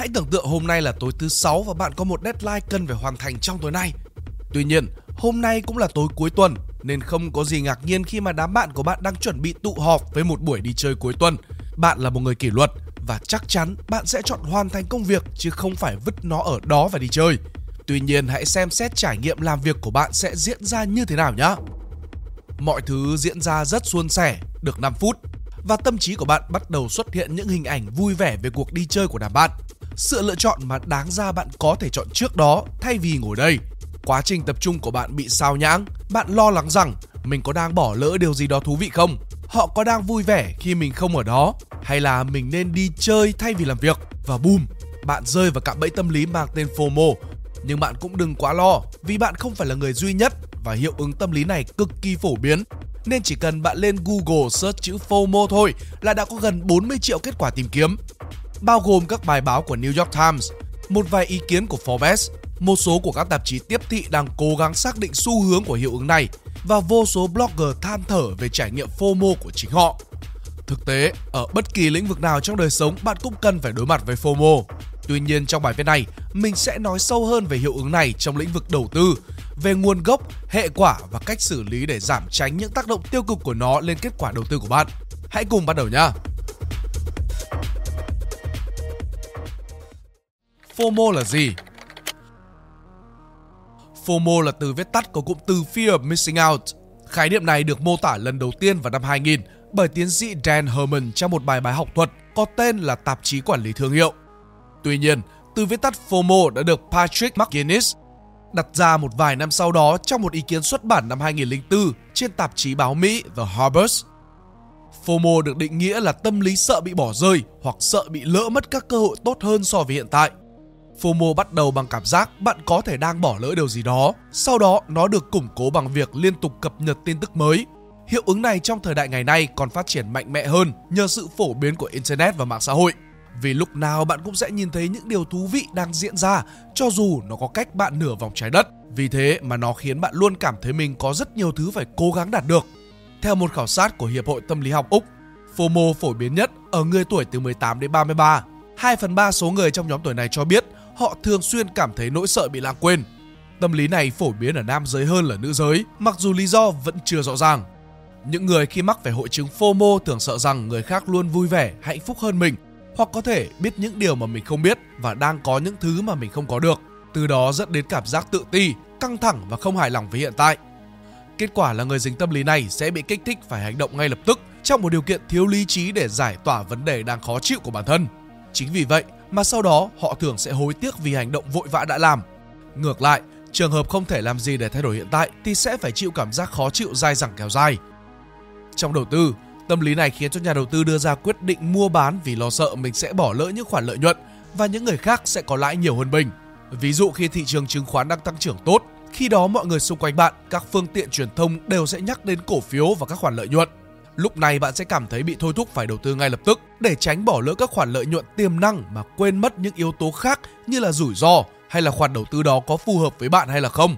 Hãy tưởng tượng hôm nay là tối thứ sáu và bạn có một deadline cần phải hoàn thành trong tối nay. Tuy nhiên, hôm nay cũng là tối cuối tuần nên không có gì ngạc nhiên khi mà đám bạn của bạn đang chuẩn bị tụ họp với một buổi đi chơi cuối tuần. Bạn là một người kỷ luật và chắc chắn bạn sẽ chọn hoàn thành công việc chứ không phải vứt nó ở đó và đi chơi. Tuy nhiên hãy xem xét trải nghiệm làm việc của bạn sẽ diễn ra như thế nào nhé. Mọi thứ diễn ra rất suôn sẻ, được 5 phút và tâm trí của bạn bắt đầu xuất hiện những hình ảnh vui vẻ về cuộc đi chơi của đám bạn. Sự lựa chọn mà đáng ra bạn có thể chọn trước đó thay vì ngồi đây. Quá trình tập trung của bạn bị sao nhãng, bạn lo lắng rằng mình có đang bỏ lỡ điều gì đó thú vị không? Họ có đang vui vẻ khi mình không ở đó? Hay là mình nên đi chơi thay vì làm việc? Và boom, bạn rơi vào cạm bẫy tâm lý mang tên FOMO. Nhưng bạn cũng đừng quá lo vì bạn không phải là người duy nhất và hiệu ứng tâm lý này cực kỳ phổ biến nên chỉ cần bạn lên Google search chữ FOMO thôi là đã có gần 40 triệu kết quả tìm kiếm, bao gồm các bài báo của New York Times, một vài ý kiến của Forbes, một số của các tạp chí tiếp thị đang cố gắng xác định xu hướng của hiệu ứng này và vô số blogger than thở về trải nghiệm FOMO của chính họ. Thực tế, ở bất kỳ lĩnh vực nào trong đời sống bạn cũng cần phải đối mặt với FOMO. Tuy nhiên trong bài viết này, mình sẽ nói sâu hơn về hiệu ứng này trong lĩnh vực đầu tư về nguồn gốc, hệ quả và cách xử lý để giảm tránh những tác động tiêu cực của nó lên kết quả đầu tư của bạn. Hãy cùng bắt đầu nhé! FOMO là gì? FOMO là từ viết tắt của cụm từ Fear of Missing Out. Khái niệm này được mô tả lần đầu tiên vào năm 2000 bởi tiến sĩ Dan Herman trong một bài bài học thuật có tên là Tạp chí Quản lý Thương hiệu. Tuy nhiên, từ viết tắt FOMO đã được Patrick McGuinness đặt ra một vài năm sau đó trong một ý kiến xuất bản năm 2004 trên tạp chí báo Mỹ The Harvard. FOMO được định nghĩa là tâm lý sợ bị bỏ rơi hoặc sợ bị lỡ mất các cơ hội tốt hơn so với hiện tại. FOMO bắt đầu bằng cảm giác bạn có thể đang bỏ lỡ điều gì đó, sau đó nó được củng cố bằng việc liên tục cập nhật tin tức mới. Hiệu ứng này trong thời đại ngày nay còn phát triển mạnh mẽ hơn nhờ sự phổ biến của Internet và mạng xã hội. Vì lúc nào bạn cũng sẽ nhìn thấy những điều thú vị đang diễn ra cho dù nó có cách bạn nửa vòng trái đất. Vì thế mà nó khiến bạn luôn cảm thấy mình có rất nhiều thứ phải cố gắng đạt được. Theo một khảo sát của Hiệp hội Tâm lý học Úc, FOMO phổ biến nhất ở người tuổi từ 18 đến 33. 2 phần 3 số người trong nhóm tuổi này cho biết họ thường xuyên cảm thấy nỗi sợ bị lãng quên. Tâm lý này phổ biến ở nam giới hơn là nữ giới, mặc dù lý do vẫn chưa rõ ràng. Những người khi mắc phải hội chứng FOMO thường sợ rằng người khác luôn vui vẻ, hạnh phúc hơn mình hoặc có thể biết những điều mà mình không biết và đang có những thứ mà mình không có được. Từ đó dẫn đến cảm giác tự ti, căng thẳng và không hài lòng với hiện tại. Kết quả là người dính tâm lý này sẽ bị kích thích phải hành động ngay lập tức trong một điều kiện thiếu lý trí để giải tỏa vấn đề đang khó chịu của bản thân. Chính vì vậy mà sau đó họ thường sẽ hối tiếc vì hành động vội vã đã làm. Ngược lại, trường hợp không thể làm gì để thay đổi hiện tại thì sẽ phải chịu cảm giác khó chịu dai dẳng kéo dài. Trong đầu tư, Tâm lý này khiến cho nhà đầu tư đưa ra quyết định mua bán vì lo sợ mình sẽ bỏ lỡ những khoản lợi nhuận và những người khác sẽ có lãi nhiều hơn mình. Ví dụ khi thị trường chứng khoán đang tăng trưởng tốt, khi đó mọi người xung quanh bạn, các phương tiện truyền thông đều sẽ nhắc đến cổ phiếu và các khoản lợi nhuận. Lúc này bạn sẽ cảm thấy bị thôi thúc phải đầu tư ngay lập tức để tránh bỏ lỡ các khoản lợi nhuận tiềm năng mà quên mất những yếu tố khác như là rủi ro hay là khoản đầu tư đó có phù hợp với bạn hay là không.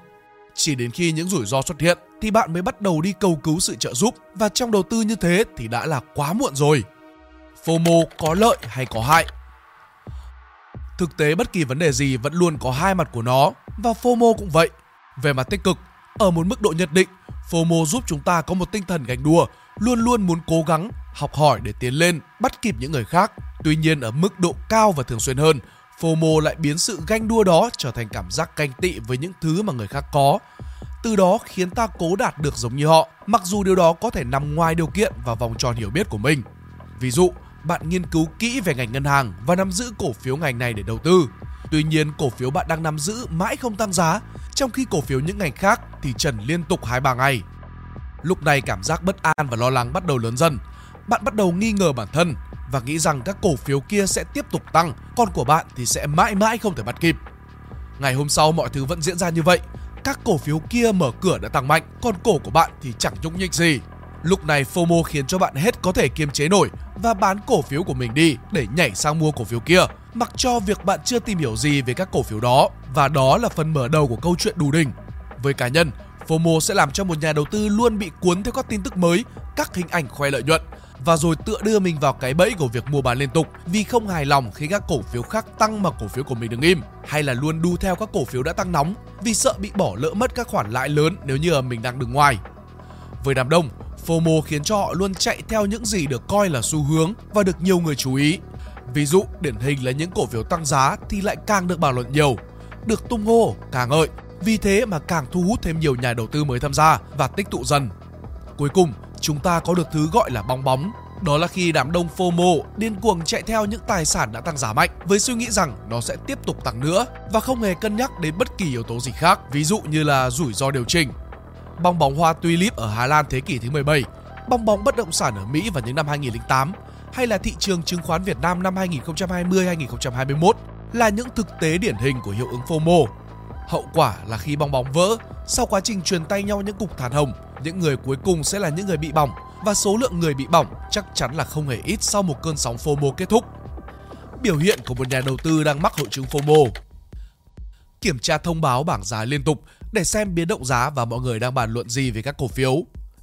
Chỉ đến khi những rủi ro xuất hiện thì bạn mới bắt đầu đi cầu cứu sự trợ giúp và trong đầu tư như thế thì đã là quá muộn rồi. FOMO có lợi hay có hại? Thực tế bất kỳ vấn đề gì vẫn luôn có hai mặt của nó và FOMO cũng vậy. Về mặt tích cực, ở một mức độ nhất định, FOMO giúp chúng ta có một tinh thần gánh đua, luôn luôn muốn cố gắng, học hỏi để tiến lên, bắt kịp những người khác. Tuy nhiên ở mức độ cao và thường xuyên hơn, FOMO lại biến sự ganh đua đó trở thành cảm giác canh tị với những thứ mà người khác có từ đó khiến ta cố đạt được giống như họ, mặc dù điều đó có thể nằm ngoài điều kiện và vòng tròn hiểu biết của mình. Ví dụ, bạn nghiên cứu kỹ về ngành ngân hàng và nắm giữ cổ phiếu ngành này để đầu tư. Tuy nhiên, cổ phiếu bạn đang nắm giữ mãi không tăng giá, trong khi cổ phiếu những ngành khác thì trần liên tục 2-3 ngày. Lúc này cảm giác bất an và lo lắng bắt đầu lớn dần. Bạn bắt đầu nghi ngờ bản thân và nghĩ rằng các cổ phiếu kia sẽ tiếp tục tăng, còn của bạn thì sẽ mãi mãi không thể bắt kịp. Ngày hôm sau mọi thứ vẫn diễn ra như vậy các cổ phiếu kia mở cửa đã tăng mạnh, còn cổ của bạn thì chẳng nhúc nhích gì. Lúc này FOMO khiến cho bạn hết có thể kiềm chế nổi và bán cổ phiếu của mình đi để nhảy sang mua cổ phiếu kia, mặc cho việc bạn chưa tìm hiểu gì về các cổ phiếu đó và đó là phần mở đầu của câu chuyện đù đỉnh. Với cá nhân, FOMO sẽ làm cho một nhà đầu tư luôn bị cuốn theo các tin tức mới, các hình ảnh khoe lợi nhuận và rồi tựa đưa mình vào cái bẫy của việc mua bán liên tục vì không hài lòng khi các cổ phiếu khác tăng mà cổ phiếu của mình đứng im hay là luôn đu theo các cổ phiếu đã tăng nóng vì sợ bị bỏ lỡ mất các khoản lãi lớn nếu như mình đang đứng ngoài. Với đám đông, FOMO khiến cho họ luôn chạy theo những gì được coi là xu hướng và được nhiều người chú ý. Ví dụ, điển hình là những cổ phiếu tăng giá thì lại càng được bàn luận nhiều, được tung hô, càng ngợi. Vì thế mà càng thu hút thêm nhiều nhà đầu tư mới tham gia và tích tụ dần. Cuối cùng, chúng ta có được thứ gọi là bong bóng. Đó là khi đám đông FOMO điên cuồng chạy theo những tài sản đã tăng giá mạnh với suy nghĩ rằng nó sẽ tiếp tục tăng nữa và không hề cân nhắc đến bất kỳ yếu tố gì khác, ví dụ như là rủi ro điều chỉnh, bong bóng hoa tulip ở Hà Lan thế kỷ thứ 17, bong bóng bất động sản ở Mỹ vào những năm 2008 hay là thị trường chứng khoán Việt Nam năm 2020-2021 là những thực tế điển hình của hiệu ứng FOMO. Hậu quả là khi bong bóng vỡ, sau quá trình truyền tay nhau những cục thản hồng, những người cuối cùng sẽ là những người bị bỏng và số lượng người bị bỏng chắc chắn là không hề ít sau một cơn sóng FOMO kết thúc. Biểu hiện của một nhà đầu tư đang mắc hội chứng FOMO kiểm tra thông báo bảng giá liên tục để xem biến động giá và mọi người đang bàn luận gì về các cổ phiếu.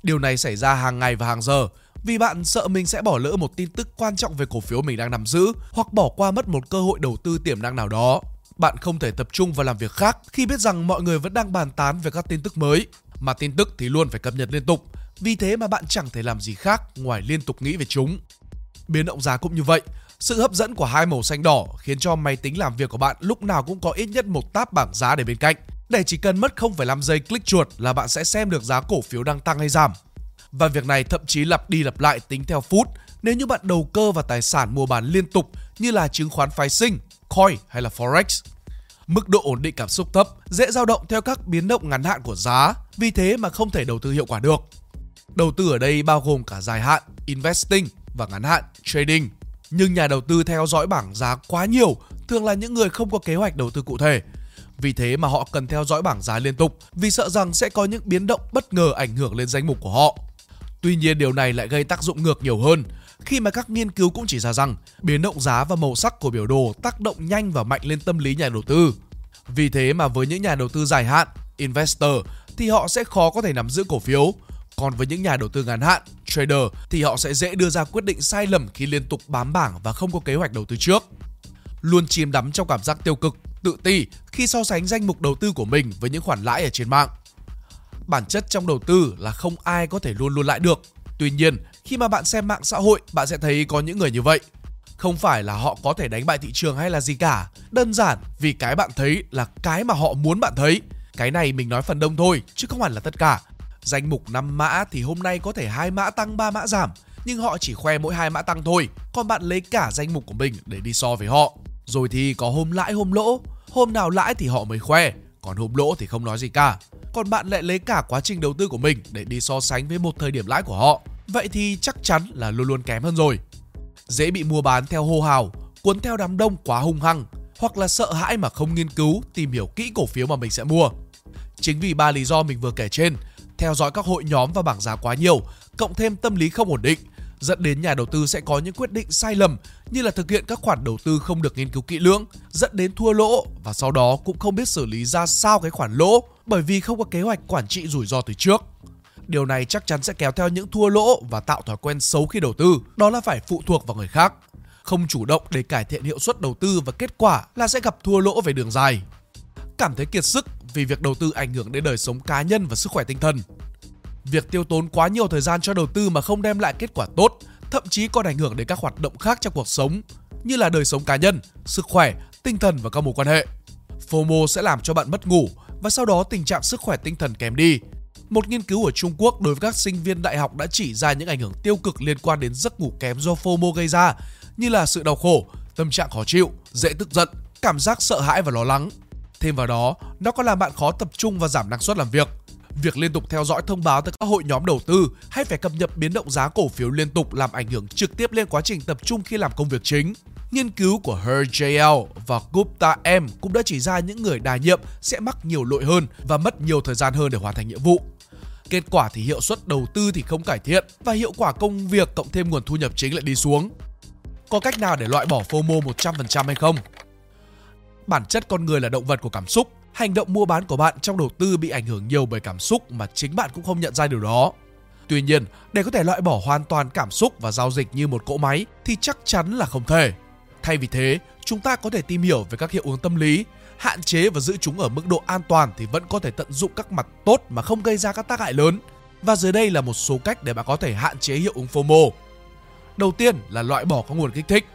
Điều này xảy ra hàng ngày và hàng giờ vì bạn sợ mình sẽ bỏ lỡ một tin tức quan trọng về cổ phiếu mình đang nắm giữ hoặc bỏ qua mất một cơ hội đầu tư tiềm năng nào đó. Bạn không thể tập trung vào làm việc khác khi biết rằng mọi người vẫn đang bàn tán về các tin tức mới, mà tin tức thì luôn phải cập nhật liên tục. Vì thế mà bạn chẳng thể làm gì khác ngoài liên tục nghĩ về chúng. Biến động giá cũng như vậy, sự hấp dẫn của hai màu xanh đỏ khiến cho máy tính làm việc của bạn lúc nào cũng có ít nhất một tab bảng giá để bên cạnh. Để chỉ cần mất 0,5 giây click chuột là bạn sẽ xem được giá cổ phiếu đang tăng hay giảm. Và việc này thậm chí lặp đi lặp lại tính theo phút nếu như bạn đầu cơ vào tài sản mua bán liên tục như là chứng khoán phái sinh, coin hay là forex. Mức độ ổn định cảm xúc thấp, dễ dao động theo các biến động ngắn hạn của giá, vì thế mà không thể đầu tư hiệu quả được. Đầu tư ở đây bao gồm cả dài hạn, investing và ngắn hạn, trading. Nhưng nhà đầu tư theo dõi bảng giá quá nhiều thường là những người không có kế hoạch đầu tư cụ thể. Vì thế mà họ cần theo dõi bảng giá liên tục vì sợ rằng sẽ có những biến động bất ngờ ảnh hưởng lên danh mục của họ. Tuy nhiên điều này lại gây tác dụng ngược nhiều hơn khi mà các nghiên cứu cũng chỉ ra rằng biến động giá và màu sắc của biểu đồ tác động nhanh và mạnh lên tâm lý nhà đầu tư. Vì thế mà với những nhà đầu tư dài hạn, investor thì họ sẽ khó có thể nắm giữ cổ phiếu còn với những nhà đầu tư ngắn hạn, trader thì họ sẽ dễ đưa ra quyết định sai lầm khi liên tục bám bảng và không có kế hoạch đầu tư trước. Luôn chìm đắm trong cảm giác tiêu cực, tự ti khi so sánh danh mục đầu tư của mình với những khoản lãi ở trên mạng. Bản chất trong đầu tư là không ai có thể luôn luôn lãi được. Tuy nhiên, khi mà bạn xem mạng xã hội, bạn sẽ thấy có những người như vậy. Không phải là họ có thể đánh bại thị trường hay là gì cả, đơn giản vì cái bạn thấy là cái mà họ muốn bạn thấy. Cái này mình nói phần đông thôi, chứ không hẳn là tất cả Danh mục 5 mã thì hôm nay có thể hai mã tăng 3 mã giảm, nhưng họ chỉ khoe mỗi hai mã tăng thôi, còn bạn lấy cả danh mục của mình để đi so với họ. Rồi thì có hôm lãi hôm lỗ, hôm nào lãi thì họ mới khoe, còn hôm lỗ thì không nói gì cả. Còn bạn lại lấy cả quá trình đầu tư của mình để đi so sánh với một thời điểm lãi của họ. Vậy thì chắc chắn là luôn luôn kém hơn rồi. Dễ bị mua bán theo hô hào, cuốn theo đám đông quá hung hăng, hoặc là sợ hãi mà không nghiên cứu, tìm hiểu kỹ cổ phiếu mà mình sẽ mua. Chính vì ba lý do mình vừa kể trên theo dõi các hội nhóm và bảng giá quá nhiều, cộng thêm tâm lý không ổn định, dẫn đến nhà đầu tư sẽ có những quyết định sai lầm như là thực hiện các khoản đầu tư không được nghiên cứu kỹ lưỡng, dẫn đến thua lỗ và sau đó cũng không biết xử lý ra sao cái khoản lỗ bởi vì không có kế hoạch quản trị rủi ro từ trước. Điều này chắc chắn sẽ kéo theo những thua lỗ và tạo thói quen xấu khi đầu tư, đó là phải phụ thuộc vào người khác. Không chủ động để cải thiện hiệu suất đầu tư và kết quả là sẽ gặp thua lỗ về đường dài. Cảm thấy kiệt sức vì việc đầu tư ảnh hưởng đến đời sống cá nhân và sức khỏe tinh thần. Việc tiêu tốn quá nhiều thời gian cho đầu tư mà không đem lại kết quả tốt, thậm chí còn ảnh hưởng đến các hoạt động khác trong cuộc sống, như là đời sống cá nhân, sức khỏe, tinh thần và các mối quan hệ. FOMO sẽ làm cho bạn mất ngủ và sau đó tình trạng sức khỏe tinh thần kém đi. Một nghiên cứu ở Trung Quốc đối với các sinh viên đại học đã chỉ ra những ảnh hưởng tiêu cực liên quan đến giấc ngủ kém do FOMO gây ra, như là sự đau khổ, tâm trạng khó chịu, dễ tức giận, cảm giác sợ hãi và lo lắng. Thêm vào đó, nó còn làm bạn khó tập trung và giảm năng suất làm việc. Việc liên tục theo dõi thông báo từ các hội nhóm đầu tư hay phải cập nhật biến động giá cổ phiếu liên tục làm ảnh hưởng trực tiếp lên quá trình tập trung khi làm công việc chính. Nghiên cứu của HerJL và Gupta M cũng đã chỉ ra những người đa nhiệm sẽ mắc nhiều lỗi hơn và mất nhiều thời gian hơn để hoàn thành nhiệm vụ. Kết quả thì hiệu suất đầu tư thì không cải thiện và hiệu quả công việc cộng thêm nguồn thu nhập chính lại đi xuống. Có cách nào để loại bỏ FOMO 100% hay không? Bản chất con người là động vật của cảm xúc. Hành động mua bán của bạn trong đầu tư bị ảnh hưởng nhiều bởi cảm xúc mà chính bạn cũng không nhận ra điều đó. Tuy nhiên, để có thể loại bỏ hoàn toàn cảm xúc và giao dịch như một cỗ máy thì chắc chắn là không thể. Thay vì thế, chúng ta có thể tìm hiểu về các hiệu ứng tâm lý, hạn chế và giữ chúng ở mức độ an toàn thì vẫn có thể tận dụng các mặt tốt mà không gây ra các tác hại lớn. Và dưới đây là một số cách để bạn có thể hạn chế hiệu ứng FOMO. Đầu tiên là loại bỏ các nguồn kích thích.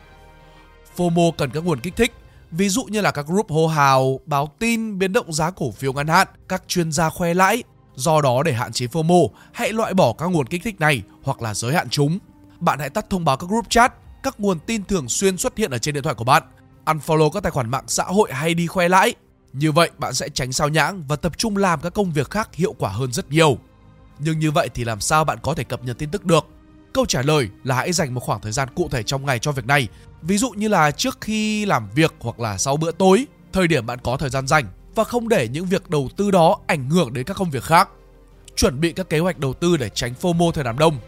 FOMO cần các nguồn kích thích, ví dụ như là các group hô hào, báo tin, biến động giá cổ phiếu ngắn hạn, các chuyên gia khoe lãi. Do đó để hạn chế FOMO, hãy loại bỏ các nguồn kích thích này hoặc là giới hạn chúng. Bạn hãy tắt thông báo các group chat, các nguồn tin thường xuyên xuất hiện ở trên điện thoại của bạn. Unfollow các tài khoản mạng xã hội hay đi khoe lãi. Như vậy bạn sẽ tránh sao nhãng và tập trung làm các công việc khác hiệu quả hơn rất nhiều. Nhưng như vậy thì làm sao bạn có thể cập nhật tin tức được? Câu trả lời là hãy dành một khoảng thời gian cụ thể trong ngày cho việc này. Ví dụ như là trước khi làm việc hoặc là sau bữa tối, thời điểm bạn có thời gian rảnh và không để những việc đầu tư đó ảnh hưởng đến các công việc khác. Chuẩn bị các kế hoạch đầu tư để tránh FOMO thời đám đông.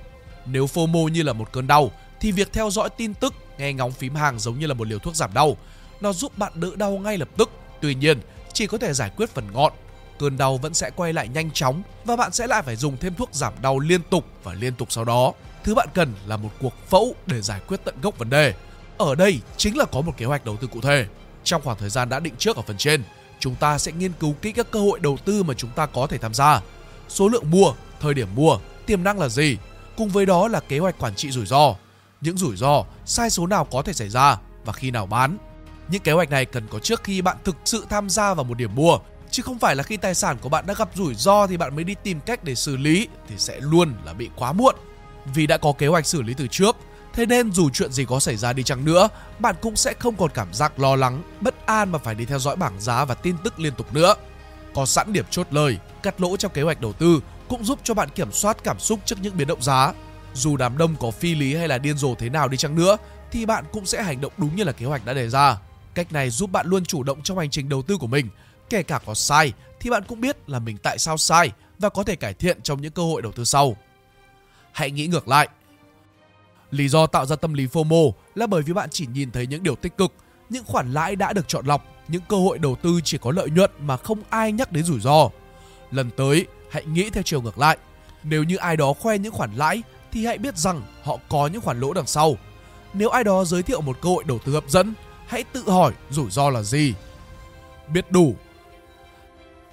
Nếu FOMO như là một cơn đau thì việc theo dõi tin tức, nghe ngóng phím hàng giống như là một liều thuốc giảm đau. Nó giúp bạn đỡ đau ngay lập tức. Tuy nhiên, chỉ có thể giải quyết phần ngọn. Cơn đau vẫn sẽ quay lại nhanh chóng và bạn sẽ lại phải dùng thêm thuốc giảm đau liên tục và liên tục sau đó. Thứ bạn cần là một cuộc phẫu để giải quyết tận gốc vấn đề. Ở đây chính là có một kế hoạch đầu tư cụ thể. Trong khoảng thời gian đã định trước ở phần trên, chúng ta sẽ nghiên cứu kỹ các cơ hội đầu tư mà chúng ta có thể tham gia. Số lượng mua, thời điểm mua, tiềm năng là gì? Cùng với đó là kế hoạch quản trị rủi ro. Những rủi ro, sai số nào có thể xảy ra và khi nào bán. Những kế hoạch này cần có trước khi bạn thực sự tham gia vào một điểm mua, chứ không phải là khi tài sản của bạn đã gặp rủi ro thì bạn mới đi tìm cách để xử lý thì sẽ luôn là bị quá muộn. Vì đã có kế hoạch xử lý từ trước, thế nên dù chuyện gì có xảy ra đi chăng nữa, bạn cũng sẽ không còn cảm giác lo lắng, bất an mà phải đi theo dõi bảng giá và tin tức liên tục nữa. Có sẵn điểm chốt lời, cắt lỗ trong kế hoạch đầu tư cũng giúp cho bạn kiểm soát cảm xúc trước những biến động giá. Dù đám đông có phi lý hay là điên rồ thế nào đi chăng nữa, thì bạn cũng sẽ hành động đúng như là kế hoạch đã đề ra. Cách này giúp bạn luôn chủ động trong hành trình đầu tư của mình, kể cả có sai thì bạn cũng biết là mình tại sao sai và có thể cải thiện trong những cơ hội đầu tư sau. Hãy nghĩ ngược lại. Lý do tạo ra tâm lý FOMO là bởi vì bạn chỉ nhìn thấy những điều tích cực, những khoản lãi đã được chọn lọc, những cơ hội đầu tư chỉ có lợi nhuận mà không ai nhắc đến rủi ro. Lần tới, hãy nghĩ theo chiều ngược lại. Nếu như ai đó khoe những khoản lãi thì hãy biết rằng họ có những khoản lỗ đằng sau. Nếu ai đó giới thiệu một cơ hội đầu tư hấp dẫn, hãy tự hỏi rủi ro là gì. Biết đủ.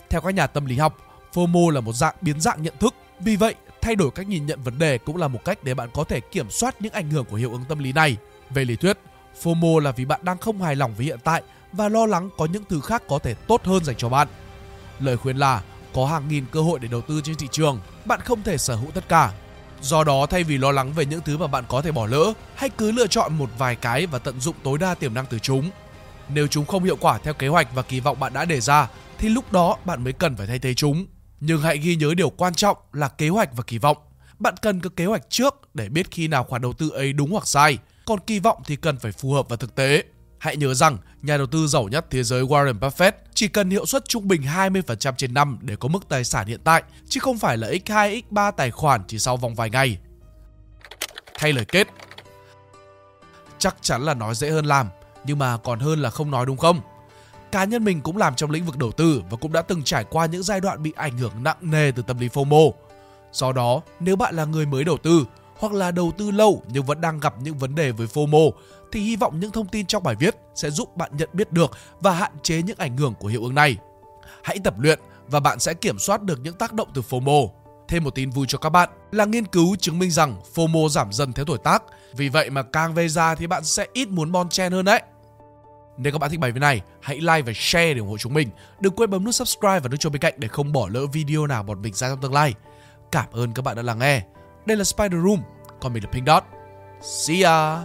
Theo các nhà tâm lý học, FOMO là một dạng biến dạng nhận thức. Vì vậy, thay đổi cách nhìn nhận vấn đề cũng là một cách để bạn có thể kiểm soát những ảnh hưởng của hiệu ứng tâm lý này. Về lý thuyết, FOMO là vì bạn đang không hài lòng với hiện tại và lo lắng có những thứ khác có thể tốt hơn dành cho bạn. Lời khuyên là có hàng nghìn cơ hội để đầu tư trên thị trường, bạn không thể sở hữu tất cả. Do đó thay vì lo lắng về những thứ mà bạn có thể bỏ lỡ, hãy cứ lựa chọn một vài cái và tận dụng tối đa tiềm năng từ chúng. Nếu chúng không hiệu quả theo kế hoạch và kỳ vọng bạn đã đề ra, thì lúc đó bạn mới cần phải thay thế chúng. Nhưng hãy ghi nhớ điều quan trọng là kế hoạch và kỳ vọng. Bạn cần có kế hoạch trước để biết khi nào khoản đầu tư ấy đúng hoặc sai, còn kỳ vọng thì cần phải phù hợp và thực tế. Hãy nhớ rằng, nhà đầu tư giàu nhất thế giới Warren Buffett chỉ cần hiệu suất trung bình 20% trên năm để có mức tài sản hiện tại, chứ không phải là x2, x3 tài khoản chỉ sau vòng vài ngày. Thay lời kết Chắc chắn là nói dễ hơn làm, nhưng mà còn hơn là không nói đúng không? Cá nhân mình cũng làm trong lĩnh vực đầu tư và cũng đã từng trải qua những giai đoạn bị ảnh hưởng nặng nề từ tâm lý FOMO. Do đó, nếu bạn là người mới đầu tư hoặc là đầu tư lâu nhưng vẫn đang gặp những vấn đề với FOMO thì hy vọng những thông tin trong bài viết sẽ giúp bạn nhận biết được và hạn chế những ảnh hưởng của hiệu ứng này. Hãy tập luyện và bạn sẽ kiểm soát được những tác động từ FOMO. Thêm một tin vui cho các bạn là nghiên cứu chứng minh rằng FOMO giảm dần theo tuổi tác. Vì vậy mà càng về già thì bạn sẽ ít muốn bon chen hơn đấy. Nếu các bạn thích bài viết này, hãy like và share để ủng hộ chúng mình. Đừng quên bấm nút subscribe và nút chuông bên cạnh để không bỏ lỡ video nào bọn mình ra trong tương lai. Cảm ơn các bạn đã lắng nghe. Đây là Spider Room, còn mình là Pink Dot. See ya!